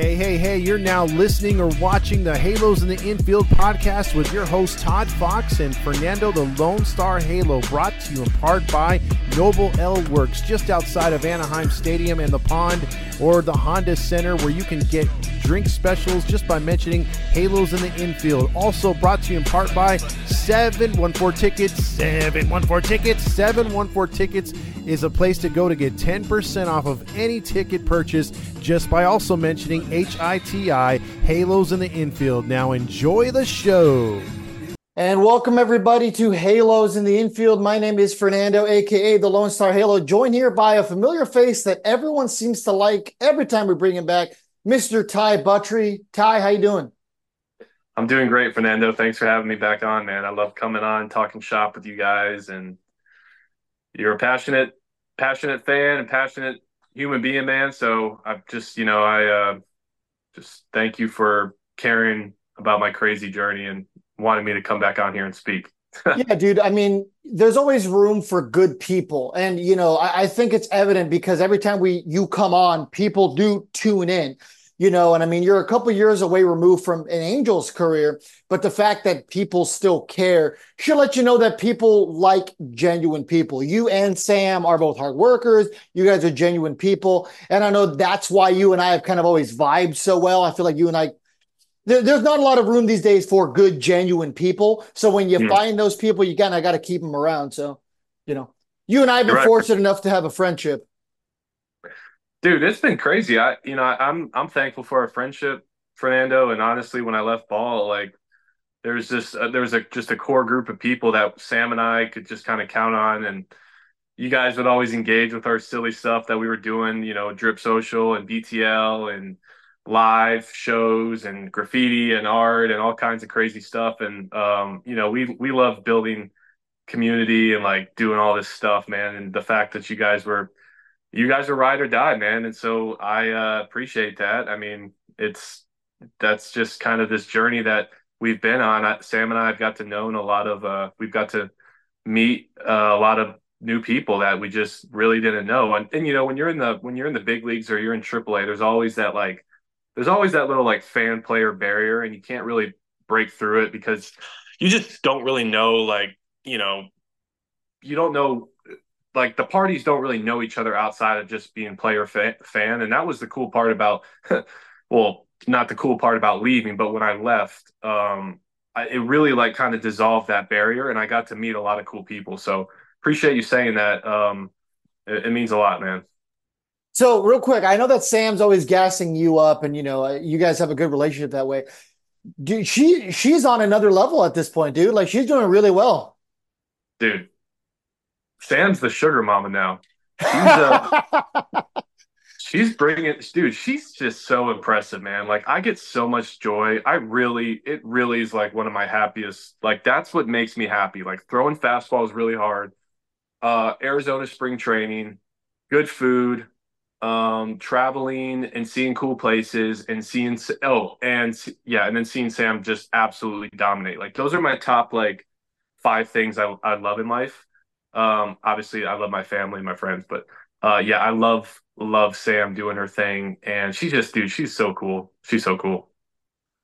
Hey, hey, hey, you're now listening or watching the Halos in the Infield podcast with your hosts Todd Fox and Fernando the Lone Star Halo, brought to you in part by Noble Ale Works, just outside of Anaheim Stadium and the Pond or the Honda Center, where you can get drink specials just by mentioning Halos in the Infield. Also brought to you in part by 714 Tickets. 714 Tickets. 714 Tickets is a place to go to get 10% off of any ticket purchase just by also mentioning HITI Halos in the Infield. Now enjoy the show. And welcome everybody to Halos in the Infield. My name is Fernando, aka the Lone Star Halo, joined here by a familiar face that everyone seems to like every time we bring him back. Mr. Ty Buttrey. Ty, how you doing? I'm doing great, Fernando. Thanks for having me back on, man. I love coming on, talking shop with you guys, and you're a passionate, passionate fan and passionate human being, man. So I just, you know, I uh, just thank you for caring about my crazy journey and wanting me to come back on here and speak. yeah, dude. I mean, there's always room for good people, and you know, I, I, think it's evident because every time we you come on, people do tune in. You know, and I mean, you're a couple years away removed from an Angels career, but the fact that people still care should let you know that people like genuine people. You and Sam are both hard workers. You guys are genuine people, and I know that's why you and I have kind of always vibed so well. I feel like you and I there, there's not a lot of room these days for good, genuine people. So when you mm. find those people, you kind of got to keep them around. So, you know, you and I have been right. fortunate enough to have a friendship. Dude, it's been crazy. I, you know, I'm I'm thankful for our friendship, Fernando. And honestly, when I left ball, like there's this uh, there was a just a core group of people that Sam and I could just kind of count on, and you guys would always engage with our silly stuff that we were doing. You know, drip social and BTL and live shows and graffiti and art and all kinds of crazy stuff. And um, you know, we we love building community and like doing all this stuff, man. And the fact that you guys were you guys are ride or die, man. And so I uh, appreciate that. I mean, it's that's just kind of this journey that we've been on. Sam and I have got to know a lot of uh, we've got to meet uh, a lot of new people that we just really didn't know. And, and you know, when you're in the when you're in the big leagues or you're in AAA, there's always that like there's always that little like fan player barrier and you can't really break through it because you just don't really know like you know you don't know like the parties don't really know each other outside of just being player fa- fan and that was the cool part about well not the cool part about leaving but when i left um I, it really like kind of dissolved that barrier and i got to meet a lot of cool people so appreciate you saying that um it, it means a lot man so, real quick, I know that Sam's always gassing you up, and you know uh, you guys have a good relationship that way. Dude, she she's on another level at this point, dude. Like she's doing really well. Dude, Sam's the sugar mama now. She's, uh, she's bringing, dude. She's just so impressive, man. Like I get so much joy. I really, it really is like one of my happiest. Like that's what makes me happy. Like throwing fastballs really hard. Uh, Arizona spring training, good food, um traveling and seeing cool places and seeing oh and yeah and then seeing sam just absolutely dominate like those are my top like five things i, I love in life um obviously i love my family my friends but uh yeah i love love sam doing her thing and she just dude she's so cool she's so cool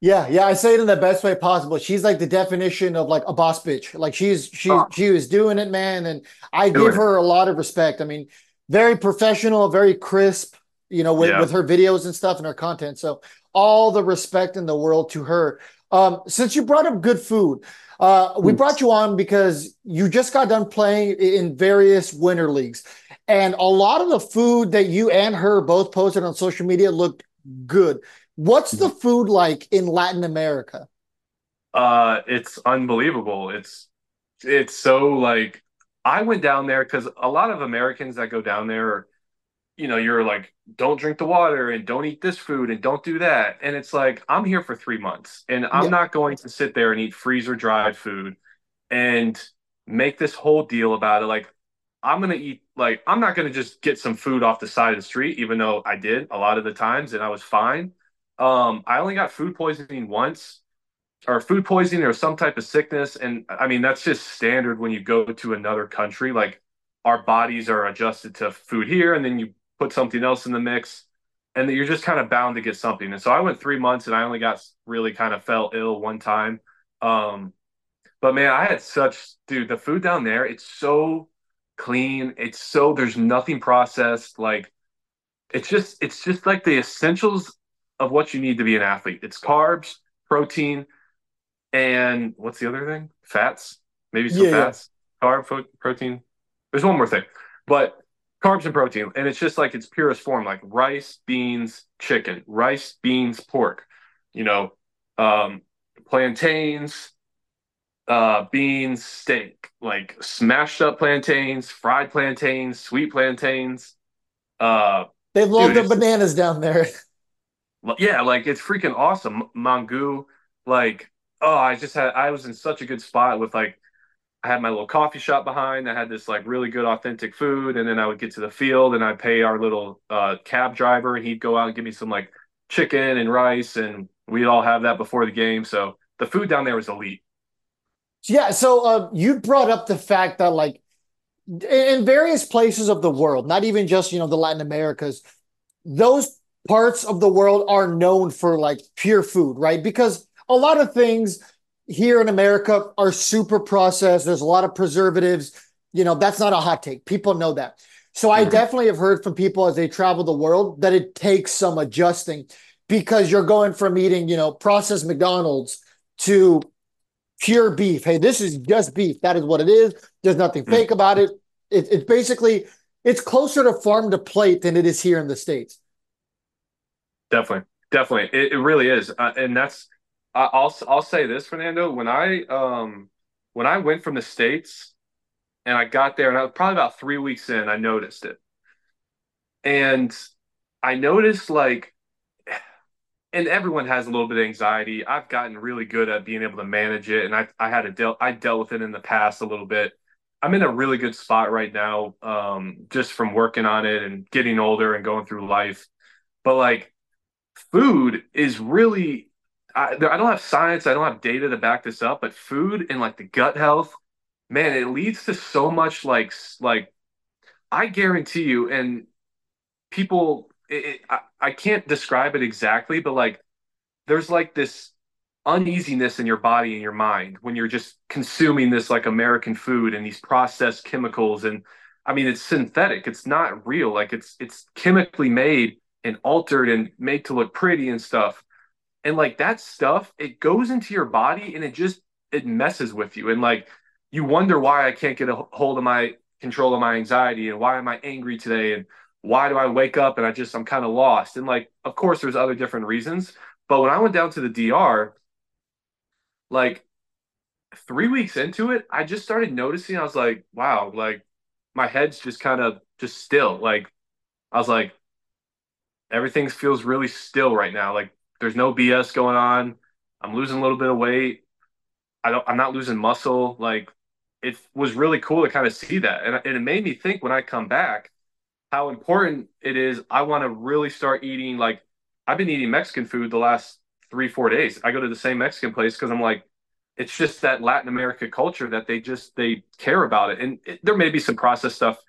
yeah, yeah, I say it in the best way possible. She's like the definition of like a boss bitch. Like she's she oh. she was doing it, man, and I doing give her it. a lot of respect. I mean, very professional, very crisp, you know, with, yeah. with her videos and stuff and her content. So all the respect in the world to her. Um, since you brought up good food, uh, we brought you on because you just got done playing in various winter leagues. And a lot of the food that you and her both posted on social media looked good. What's the mm-hmm. food like in Latin America? Uh, it's unbelievable. It's it's so like I went down there because a lot of Americans that go down there are, you know, you're like, don't drink the water and don't eat this food and don't do that. And it's like, I'm here for three months and I'm yeah. not going to sit there and eat freezer dried food and make this whole deal about it. Like, I'm going to eat, like, I'm not going to just get some food off the side of the street, even though I did a lot of the times and I was fine. Um, I only got food poisoning once or food poisoning or some type of sickness. And I mean, that's just standard when you go to another country. Like our bodies are adjusted to food here, and then you put something else in the mix. and you're just kind of bound to get something. And so I went three months and I only got really kind of fell ill one time. Um, but man, I had such dude, the food down there, it's so clean. It's so there's nothing processed. Like it's just it's just like the essentials of what you need to be an athlete. It's carbs, protein, and what's the other thing? Fats, maybe some yeah, fats, yeah. carb, protein. There's one more thing, but carbs and protein. And it's just like its purest form, like rice, beans, chicken, rice, beans, pork, you know, um, plantains, uh, beans, steak, like smashed up plantains, fried plantains, sweet plantains. Uh, they love dude, the bananas down there. Yeah, like it's freaking awesome. Mangu, like, oh, I just had, I was in such a good spot with like I had my little coffee shop behind that had this like really good authentic food, and then I would get to the field and I'd pay our little uh, cab driver, and he'd go out and give me some like chicken and rice, and we'd all have that before the game. So the food down there was elite. Yeah. So uh, you brought up the fact that like in various places of the world, not even just you know the Latin Americas, those parts of the world are known for like pure food, right? Because a lot of things here in America are super processed. There's a lot of preservatives. You know, that's not a hot take. People know that. So I mm-hmm. definitely have heard from people as they travel the world that it takes some adjusting because you're going from eating, you know, processed McDonald's to pure beef. Hey, this is just beef. That is what it is. There's nothing mm-hmm. fake about it. it. It's basically it's closer to farm to plate than it is here in the states. Definitely, definitely, it, it really is, uh, and that's I'll I'll say this, Fernando. When I um when I went from the states and I got there, and I was probably about three weeks in, I noticed it, and I noticed like, and everyone has a little bit of anxiety. I've gotten really good at being able to manage it, and I I had a deal I dealt with it in the past a little bit. I'm in a really good spot right now, um, just from working on it and getting older and going through life. But like, food is really I, I don't have science, I don't have data to back this up, but food and like the gut health, man, it leads to so much like like I guarantee you, and people, it, it, I, I can't describe it exactly, but like there's like this uneasiness in your body and your mind when you're just consuming this like American food and these processed chemicals and I mean it's synthetic it's not real like it's it's chemically made and altered and made to look pretty and stuff and like that stuff it goes into your body and it just it messes with you. And like you wonder why i can't get a hold of my control of my anxiety and why am i angry today and why do i wake up and i just i'm kind of lost? And like of course there's other different reasons but when i went down to the dr like three weeks into it i just started noticing i was like wow like my head's just kind of just still like i was like everything feels really still right now like there's no BS going on. I'm losing a little bit of weight. I don't. I'm not losing muscle. Like it was really cool to kind of see that, and, and it made me think when I come back how important it is. I want to really start eating. Like I've been eating Mexican food the last three four days. I go to the same Mexican place because I'm like, it's just that Latin America culture that they just they care about it, and it, there may be some processed stuff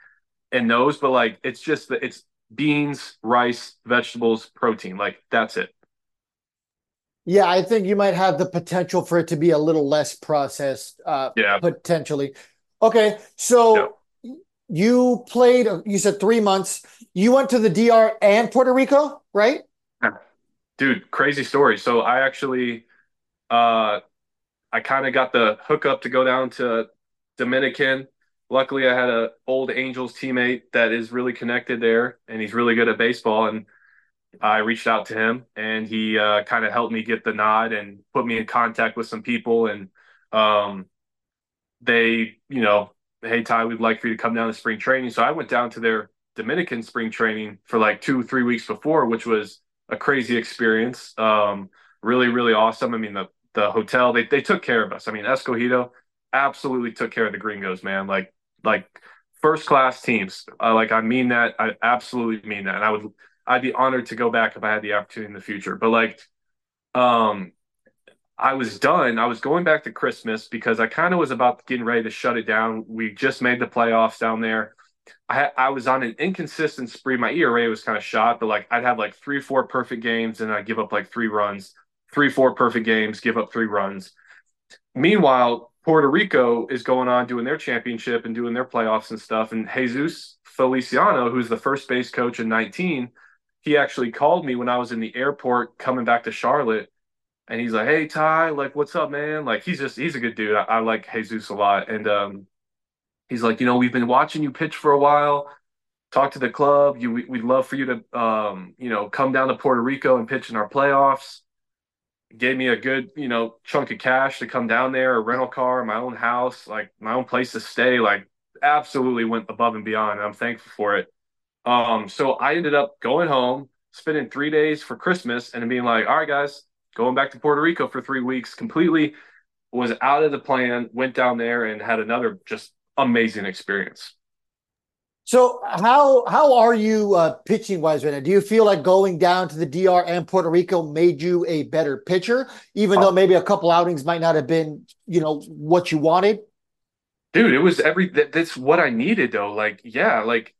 in those, but like it's just that it's beans, rice, vegetables, protein. Like that's it. Yeah, I think you might have the potential for it to be a little less processed. Uh, yeah, potentially. Okay, so yeah. you played. You said three months. You went to the DR and Puerto Rico, right? Dude, crazy story. So I actually, uh, I kind of got the hookup to go down to Dominican. Luckily, I had a old Angels teammate that is really connected there, and he's really good at baseball. And I reached out to him and he uh, kind of helped me get the nod and put me in contact with some people. And um, they, you know, hey, Ty, we'd like for you to come down to spring training. So I went down to their Dominican spring training for like two, three weeks before, which was a crazy experience. Um, really, really awesome. I mean, the, the hotel, they, they took care of us. I mean, Escogido absolutely took care of the gringos, man. Like, like first class teams. Uh, like, I mean that. I absolutely mean that. And I would, I'd be honored to go back if I had the opportunity in the future. But like, um, I was done. I was going back to Christmas because I kind of was about getting ready to shut it down. We just made the playoffs down there, I I was on an inconsistent spree. My ERA was kind of shot, but like I'd have like three, four perfect games, and I'd give up like three runs. Three, four perfect games, give up three runs. Meanwhile, Puerto Rico is going on doing their championship and doing their playoffs and stuff. And Jesus Feliciano, who's the first base coach in 19, he actually called me when I was in the airport coming back to Charlotte. And he's like, Hey, Ty, like, what's up, man? Like, he's just, he's a good dude. I, I like Jesus a lot. And um, he's like, You know, we've been watching you pitch for a while. Talk to the club. You, we, would love for you to, um, you know, come down to Puerto Rico and pitch in our playoffs gave me a good, you know, chunk of cash to come down there, a rental car, my own house, like my own place to stay, like absolutely went above and beyond. And I'm thankful for it. Um, so I ended up going home, spending three days for Christmas and being like, all right, guys, going back to Puerto Rico for three weeks, completely was out of the plan, went down there and had another just amazing experience. So how how are you uh, pitching wise right now? Do you feel like going down to the DR and Puerto Rico made you a better pitcher, even though maybe a couple outings might not have been, you know, what you wanted? Dude, it was every that, that's what I needed though. Like, yeah, like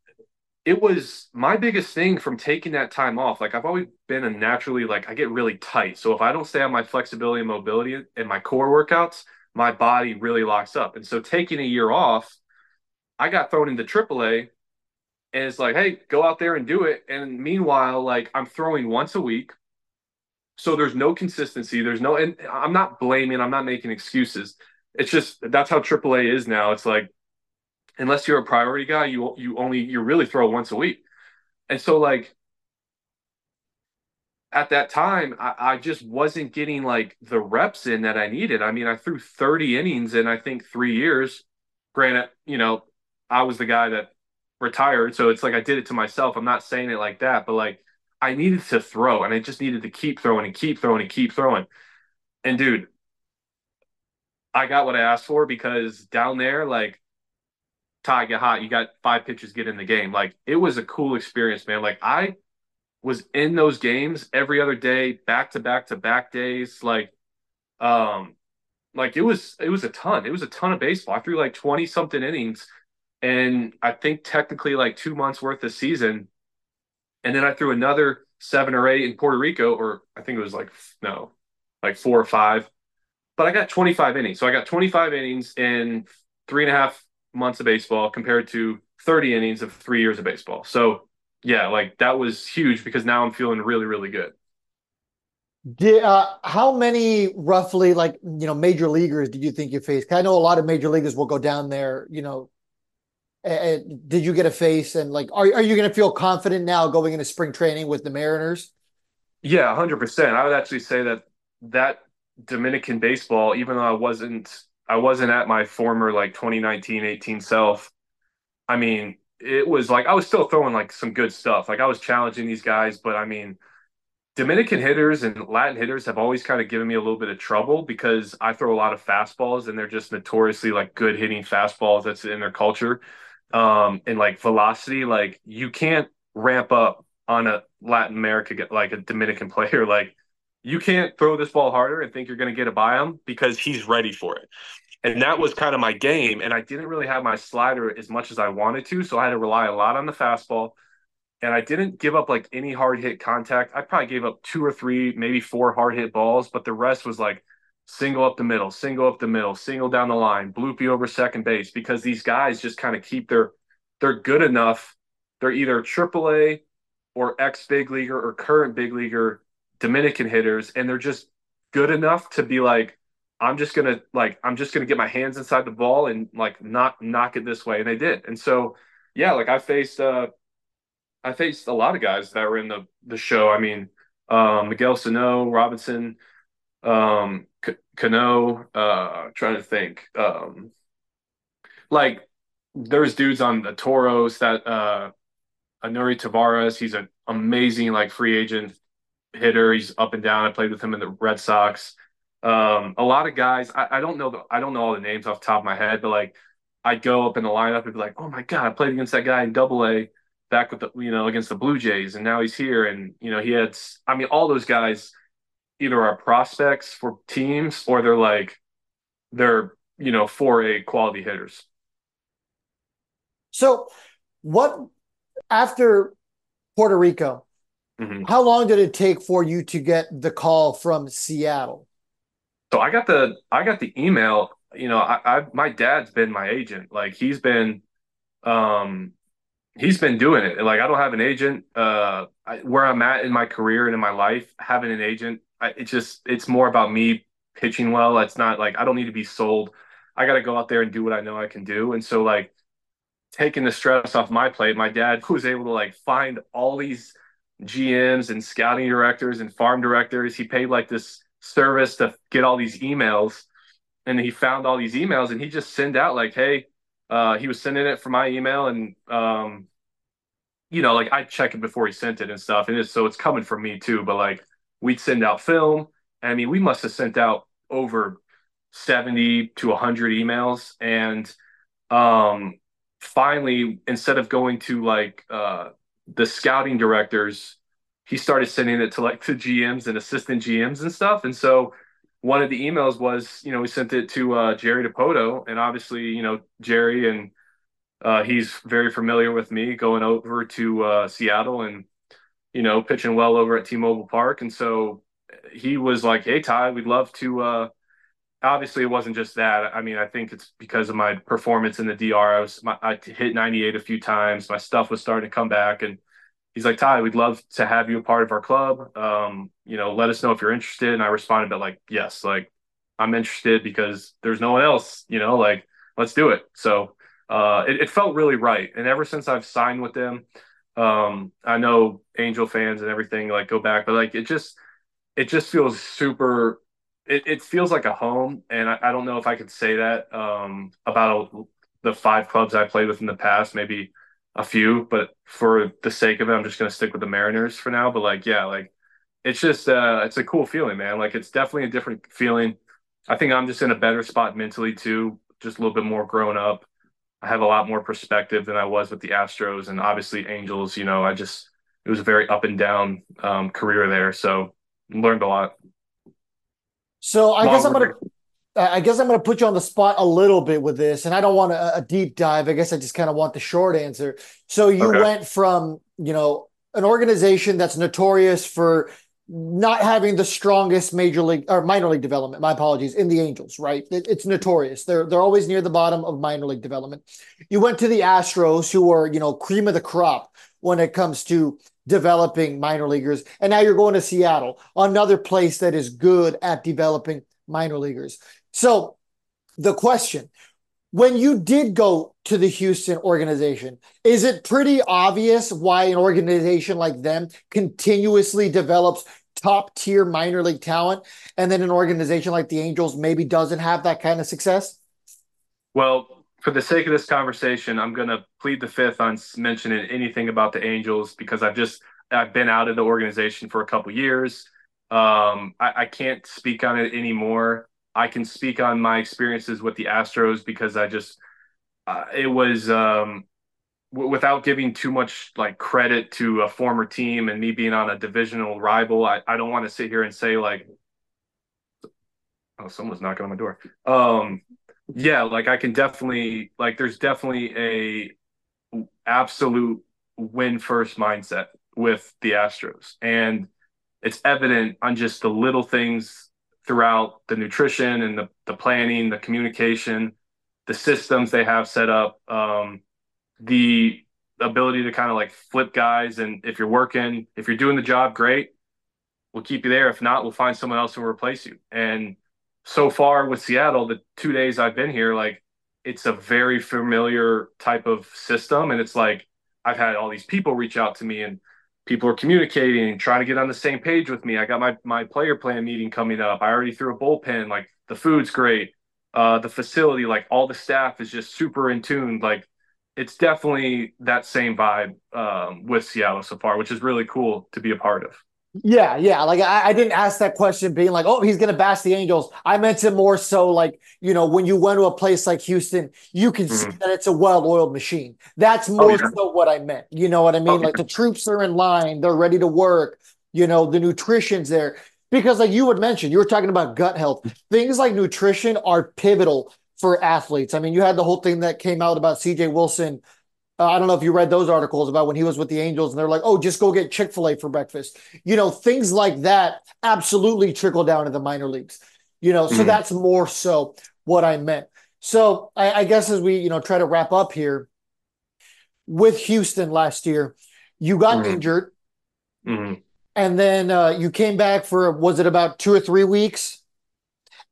it was my biggest thing from taking that time off. Like I've always been a naturally like I get really tight. So if I don't stay on my flexibility and mobility and my core workouts, my body really locks up. And so taking a year off, I got thrown into AAA and it's like, hey, go out there and do it. And meanwhile, like I'm throwing once a week. So there's no consistency. There's no, and I'm not blaming, I'm not making excuses. It's just that's how AAA is now. It's like, unless you're a priority guy, you you only you really throw once a week. And so like at that time, I, I just wasn't getting like the reps in that I needed. I mean, I threw 30 innings in I think three years. Granted, you know, I was the guy that retired. So it's like I did it to myself. I'm not saying it like that, but like I needed to throw and I just needed to keep throwing and keep throwing and keep throwing. And dude, I got what I asked for because down there, like Ty, get hot. You got five pitches, get in the game. Like it was a cool experience, man. Like I was in those games every other day, back to back to back days. Like, um, like it was it was a ton. It was a ton of baseball. I threw like 20 something innings and I think technically like two months worth of season. And then I threw another seven or eight in Puerto Rico, or I think it was like no, like four or five. But I got 25 innings. So I got 25 innings in three and a half months of baseball compared to 30 innings of three years of baseball. So yeah, like that was huge because now I'm feeling really, really good. Did, uh, how many roughly like you know major leaguers did you think you faced? I know a lot of major leaguers will go down there, you know, and did you get a face and like are, are you going to feel confident now going into spring training with the mariners yeah 100% i would actually say that that dominican baseball even though i wasn't i wasn't at my former like 2019 18 self. I mean it was like i was still throwing like some good stuff. Like i was challenging these guys but i mean dominican hitters and latin hitters have always kind of given me a little bit of trouble because i throw a lot of fastballs and they're just notoriously like good hitting fastballs that's in their culture. Um and like velocity like you can't ramp up on a latin america like a dominican player. Like you can't throw this ball harder and think you're going to get a buy him because he's ready for it. And that was kind of my game and i didn't really have my slider as much as i wanted to so i had to rely a lot on the fastball. And i didn't give up like any hard hit contact. I probably gave up two or three maybe four hard hit balls but the rest was like single up the middle, single up the middle, single down the line, bloopy over second base because these guys just kind of keep their they're good enough. They're either AAA or ex big leaguer or current big leaguer Dominican hitters, and they're just good enough to be like, I'm just gonna like I'm just gonna get my hands inside the ball and like not knock it this way, and they did. And so yeah, like I faced uh I faced a lot of guys that were in the the show. I mean, um, Miguel Sano, Robinson, um, Cano, uh, trying to think. Um, like there's dudes on the Toros that uh Eury Taveras, he's an amazing like free agent hitter. He's up and down. I played with him in the Red Sox. Um, a lot of guys, I, I don't know the, I don't know all the names off the top of my head, but like I'd go up in the lineup and be like, oh my God, I played against that guy in double A back with the you know, against the Blue Jays, and now he's here. And you know, he had I mean, all those guys either are prospects for teams or they're like they're you know four A quality hitters. So what after Puerto Rico, mm-hmm. how long did it take for you to get the call from Seattle? So I got the I got the email. You know, I, I my dad's been my agent. Like he's been, um, he's been doing it. Like I don't have an agent. Uh, I, where I'm at in my career and in my life, having an agent, I, it's just it's more about me pitching well. It's not like I don't need to be sold. I got to go out there and do what I know I can do. And so like taking the stress off my plate, my dad who was able to like find all these GMs and scouting directors and farm directors. He paid like this service to get all these emails and he found all these emails and he just sent out like hey uh, he was sending it from my email and um, you know like i check it before he sent it and stuff and it's, so it's coming from me too but like we'd send out film i mean we must have sent out over 70 to 100 emails and um finally instead of going to like uh the scouting directors he started sending it to like the GMs and assistant GMs and stuff. And so one of the emails was, you know, we sent it to uh, Jerry Dipoto, and obviously, you know, Jerry and uh, he's very familiar with me going over to uh, Seattle and you know pitching well over at T-Mobile Park, and so he was like, "Hey Ty, we'd love to." Obviously, it wasn't just that. I mean, I think it's because of my performance in the DR. I was my, I hit 98 a few times. My stuff was starting to come back, and he's like, Ty, we'd love to have you a part of our club. Um, you know, let us know if you're interested. And I responded, but like, yes, like I'm interested because there's no one else, you know, like let's do it. So uh, it, it, felt really right. And ever since I've signed with them, um, I know Angel fans and everything like go back, but like it just, it just feels super. It, it feels like a home, and I, I don't know if I could say that um, about the five clubs I played with in the past. Maybe a few, but for the sake of it, I'm just gonna stick with the Mariners for now. But like, yeah, like it's just uh it's a cool feeling, man. Like it's definitely a different feeling. I think I'm just in a better spot mentally too, just a little bit more grown up. I have a lot more perspective than I was with the Astros and obviously Angels. You know, I just it was a very up and down um, career there, so learned a lot. So I guess I'm gonna I guess I'm to put you on the spot a little bit with this, and I don't want a, a deep dive. I guess I just kind of want the short answer. So you okay. went from you know an organization that's notorious for not having the strongest major league or minor league development. My apologies in the Angels, right? It, it's notorious. They're they're always near the bottom of minor league development. You went to the Astros, who are you know cream of the crop when it comes to developing minor leaguers, and now you're going to Seattle, another place that is good at developing minor leaguers. So the question when you did go to the Houston organization, is it pretty obvious why an organization like them continuously develops top tier minor league talent and then an organization like the Angels maybe doesn't have that kind of success? Well, for the sake of this conversation, I'm going to plead the fifth on mentioning anything about the Angels because I've just I've been out of the organization for a couple years. Um, I, I can't speak on it anymore. I can speak on my experiences with the Astros because I just uh, it was um, w- without giving too much like credit to a former team and me being on a divisional rival. I, I don't want to sit here and say like oh someone's knocking on my door. Um, yeah, like I can definitely like there's definitely a absolute win first mindset with the Astros and it's evident on just the little things throughout the nutrition and the, the planning, the communication, the systems they have set up, um, the ability to kind of like flip guys. And if you're working, if you're doing the job, great, we'll keep you there. If not, we'll find someone else who will replace you. And so far with Seattle, the two days I've been here, like it's a very familiar type of system. And it's like I've had all these people reach out to me and people are communicating, trying to get on the same page with me. I got my my player plan meeting coming up. I already threw a bullpen. Like the food's great. Uh, the facility, like all the staff is just super in tune. Like it's definitely that same vibe um, with Seattle so far, which is really cool to be a part of. Yeah, yeah. Like I, I, didn't ask that question being like, oh, he's gonna bash the Angels. I meant it more so like, you know, when you went to a place like Houston, you can mm-hmm. see that it's a well-oiled machine. That's oh, more oh, yeah. so what I meant. You know what I mean? Oh, like yeah. the troops are in line, they're ready to work, you know, the nutrition's there. Because like you would mention, you were talking about gut health. Things like nutrition are pivotal for athletes. I mean, you had the whole thing that came out about CJ Wilson Uh, I don't know if you read those articles about when he was with the Angels and they're like, oh, just go get Chick fil A for breakfast. You know, things like that absolutely trickle down to the minor leagues. You know, so mm-hmm. that's more so what I meant. So I, I guess as we, you know, try to wrap up here with Houston last year, you got mm-hmm. injured. Mm-hmm. And then uh, you came back for, was it about two or three weeks?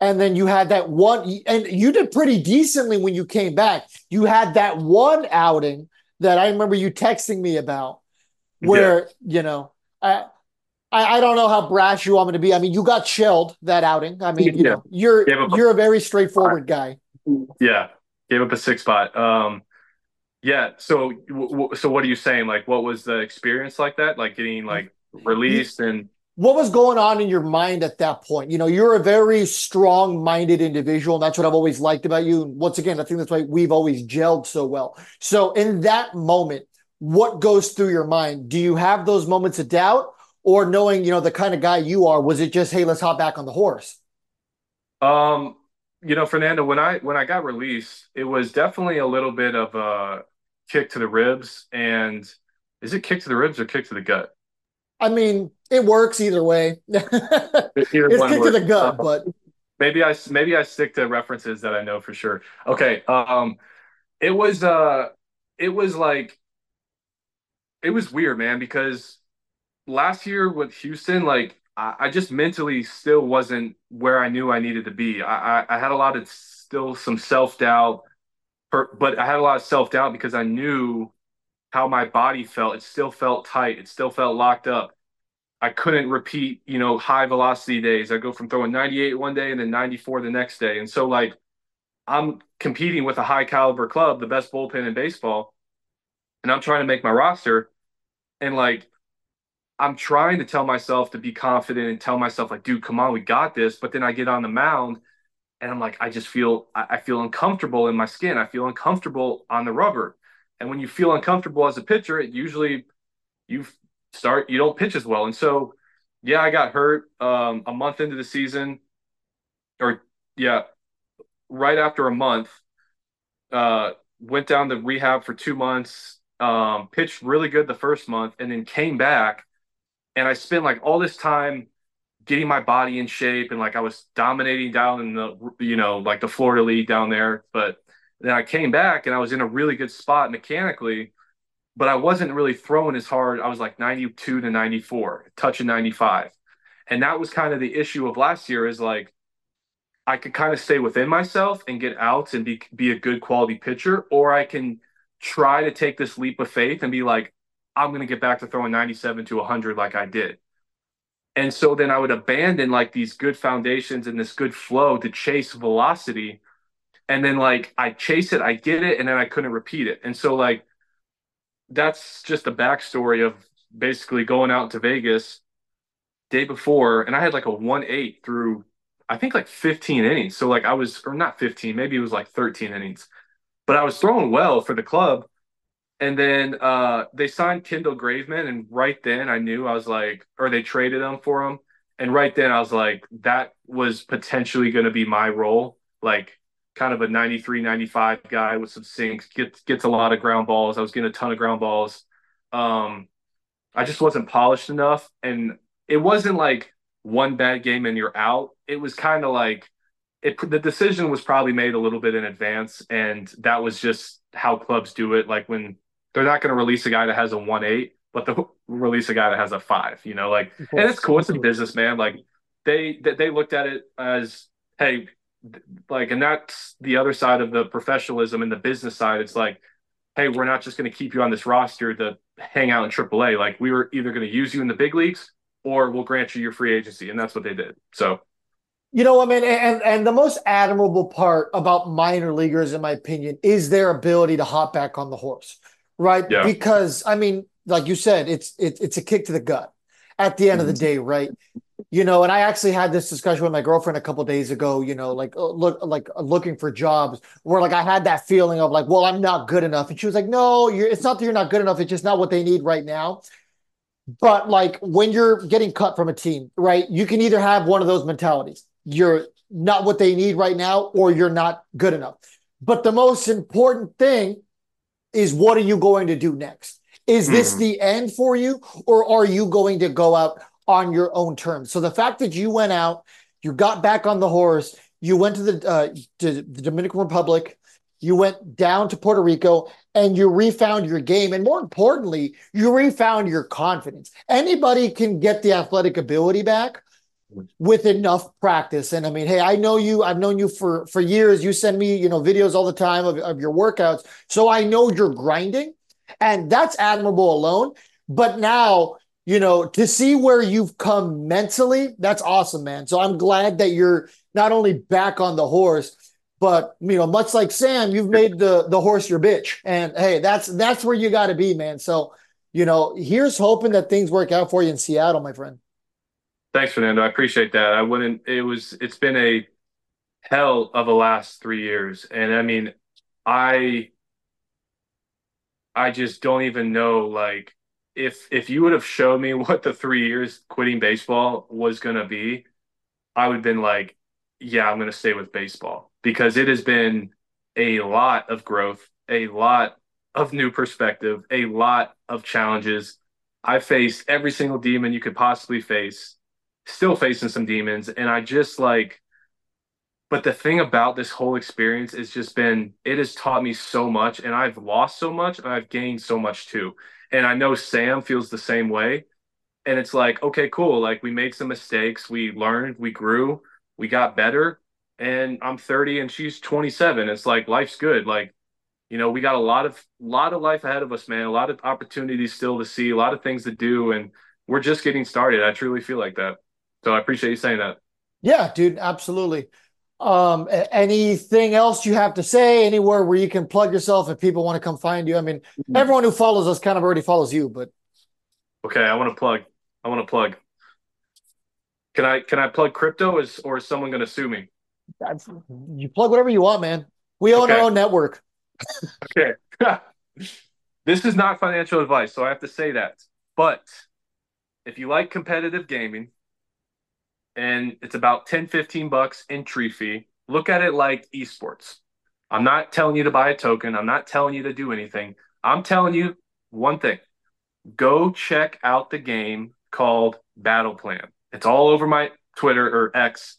And then you had that one, and you did pretty decently when you came back. You had that one outing that I remember you texting me about, where yeah. you know, I, I, I don't know how brash you want me to be. I mean, you got shelled that outing. I mean, you yeah. know, you're you're a very straightforward guy. Yeah, gave up a six spot. Um, yeah. So, so what are you saying? Like, what was the experience like that? Like getting like released and what was going on in your mind at that point? You know, you're a very strong minded individual. And that's what I've always liked about you. And once again, I think that's why we've always gelled so well. So, in that moment, what goes through your mind? Do you have those moments of doubt or knowing, you know, the kind of guy you are? Was it just, hey, let's hop back on the horse? Um, you know, Fernando, when I when I got released, it was definitely a little bit of a kick to the ribs. And is it kick to the ribs or kick to the gut? I mean, it works either way. it's kick to the gut, uh, but maybe I maybe I stick to references that I know for sure. Okay, um, it was uh, it was like it was weird, man, because last year with Houston, like I, I just mentally still wasn't where I knew I needed to be. I, I, I had a lot of still some self doubt, but I had a lot of self doubt because I knew how my body felt. It still felt tight. It still felt locked up. I couldn't repeat, you know, high velocity days. I go from throwing 98 one day and then 94 the next day. And so like I'm competing with a high caliber club, the best bullpen in baseball, and I'm trying to make my roster. And like I'm trying to tell myself to be confident and tell myself, like, dude, come on, we got this. But then I get on the mound and I'm like, I just feel I feel uncomfortable in my skin. I feel uncomfortable on the rubber. And when you feel uncomfortable as a pitcher, it usually you start you don't pitch as well. And so, yeah, I got hurt um, a month into the season, or yeah, right after a month. Uh, went down to rehab for two months. Um, pitched really good the first month, and then came back. And I spent like all this time getting my body in shape, and like I was dominating down in the you know like the Florida League down there, but then I came back and I was in a really good spot mechanically, but I wasn't really throwing as hard. I was like 92 to 94, touching 95. And that was kind of the issue of last year is like I could kind of stay within myself and get outs and be be a good quality pitcher, or I can try to take this leap of faith and be like, I'm gonna get back to throwing 97 to 100 like I did. And so then I would abandon like these good foundations and this good flow to chase velocity and then like I chase it, I get it, and then I couldn't repeat it. And so like that's just the backstory of basically going out to Vegas day before, and I had like a one eight through I think like 15 innings. So like I was or not 15, maybe it was like 13 innings. But I was throwing well for the club. And then uh they signed Kendall Graveman, and right then I knew I was like, or they traded him for him. And right then I was like, that was potentially going to be my role. Like kind of a 93, 95 guy with some sinks, gets gets a lot of ground balls. I was getting a ton of ground balls. Um, I just wasn't polished enough. And it wasn't like one bad game and you're out. It was kind of like it the decision was probably made a little bit in advance. And that was just how clubs do it. Like when they're not going to release a guy that has a one eight, but they'll release a guy that has a five, you know, like and it's cool. It's a business, man. Like they they looked at it as, hey, like and that's the other side of the professionalism and the business side. It's like hey we're not just going to keep you on this roster to hang out in AAA like we were either going to use you in the big leagues or we'll grant you your free agency and that's what they did. So you know what I mean and and the most admirable part about minor leaguers in my opinion is their ability to hop back on the horse right? Yeah. because I mean like you said it's it, it's a kick to the gut at the end of the mm-hmm. day right you know and i actually had this discussion with my girlfriend a couple days ago you know like uh, look like uh, looking for jobs where like i had that feeling of like well i'm not good enough. And she was like no you're it's not that you're not good enough. It's just not what they need right now. But like when you're getting cut from a team right you can either have one of those mentalities. You're not what they need right now or you're not good enough. But the most important thing is what are you going to do next? Is this Mhm. the end for you, or are you going to go out on your own terms? So the fact that you went out, you got back on the horse, you went to the uh, to the Dominican Republic, you went down to Puerto Rico, and you refound your game, and more importantly, you refound your confidence. Anybody can get the athletic ability back with enough practice. And I mean, hey, I know you, I've known you for for years. You send me, you know, videos all the time of, of your workouts. So I know you're grinding, and that's admirable alone. But now, you know, to see where you've come mentally, that's awesome, man. So I'm glad that you're not only back on the horse, but you know, much like Sam, you've made the the horse your bitch. And hey, that's that's where you got to be, man. So, you know, here's hoping that things work out for you in Seattle, my friend. Thanks, Fernando. I appreciate that. I wouldn't. It was. It's been a hell of the last three years, and I mean, I, I just don't even know. Like, if if you would have shown me what the three years quitting baseball was gonna be, I would have been like, yeah, I'm gonna stay with baseball because it has been a lot of growth, a lot of new perspective, a lot of challenges. I faced every single demon you could possibly face still facing some demons and i just like but the thing about this whole experience has just been it has taught me so much and i've lost so much and i've gained so much too and i know sam feels the same way. And it's like okay cool. Like we made some mistakes. We learned. We grew. We got better. And i'm 30 and she's 27 it's like life's good. Like you know we got a lot of lot of life ahead of us man. A lot of opportunities still to see a lot of things to do. And we're just getting started. I truly feel like that. So I appreciate you saying that. Yeah, dude, absolutely. Um, anything else you have to say? Anywhere where you can plug yourself if people want to come find you? I mean, everyone who follows us kind of already follows you, but Okay, I want to plug. I want to plug. Can I can I plug crypto? Is or is someone going to sue me? you plug whatever you want, man. We own our own network. Okay. this is not financial advice, so I have to say that. But if you like competitive gaming and it's about 10, 15 bucks entry fee, look at it like esports. I'm not telling you to buy a token. I'm not telling you to do anything. I'm telling you one thing. Go check out the game called Battle Plan. It's all over my Twitter or X.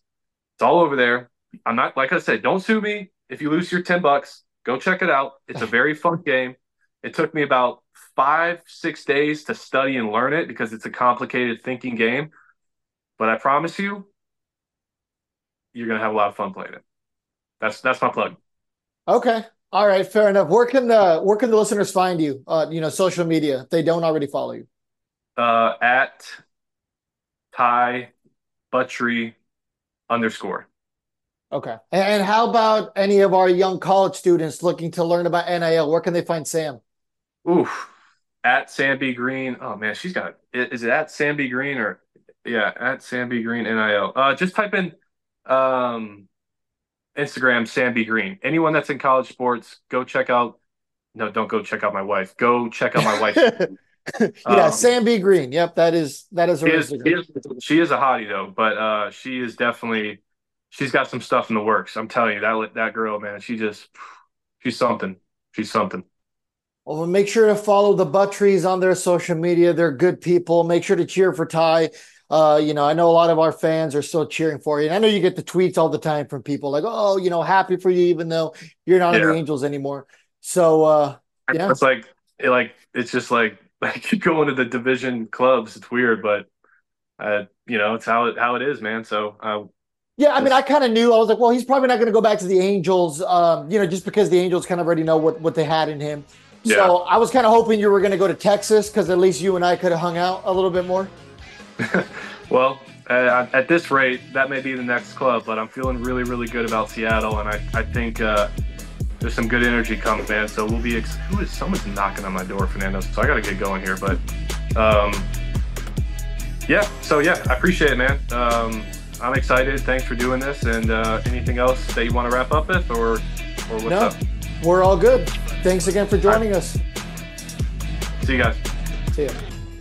It's all over there. I'm not like I said, don't sue me if you lose your 10 bucks. Go check it out. It's a very fun game. It took me about five, six days to study and learn it because it's a complicated thinking game. But I promise you, you're gonna have a lot of fun playing it. That's that's my plug. Okay. All right, fair enough. Where can the where can the listeners find you? Uh, you know, social media if they don't already follow you. Uh, at Ty Buttrey underscore. Okay. And, and how about any of our young college students looking to learn about NIL? Where can they find Sam? Oof. At Sam B Green. Oh man, she's got. Is it at Sam B Green or yeah, at Sam B Green NIL. Uh, just type in um, Instagram Sam B Green. Anyone that's in college sports, go check out. No, don't go check out my wife. Go check out my wife. yeah, Um, Sam B. Green. Yep, that is that is her She is, she is, she is a hottie though, but uh, she is definitely she's got some stuff in the works. I'm telling you that that girl, man, she just she's something. She's something. Well, make sure to follow the Buttreys on their social media. They're good people. Make sure to cheer for Ty. Uh, you know, I know a lot of our fans are still cheering for you. And I know you get the tweets all the time from people like, oh, you know, happy for you, even though you're not on the Angels anymore. So uh Yeah. It's like it like it's just like like going to the division clubs. It's weird, but uh, you know, it's how it how it is, man. So uh, yeah, I mean, I kind of knew. I was like, well, he's probably not going to go back to the Angels, um, you know, just because the Angels kind of already know what, what they had in him. So Yeah. I was kind of hoping you were going to go to Texas because at least you and I could have hung out a little bit more. well, uh, at this rate, that may be the next club, but I'm feeling really, really good about Seattle, and I, I think uh, there's some good energy coming, man. So we'll be. Ex- who is someone's knocking on my door, Fernando? So I got to get going here, but um, yeah. So yeah, I appreciate it, man. Um, I'm excited. Thanks for doing this. And uh, anything else that you want to wrap up with, or or what's No. up? We're all good. Thanks again for joining us. See you guys. See ya.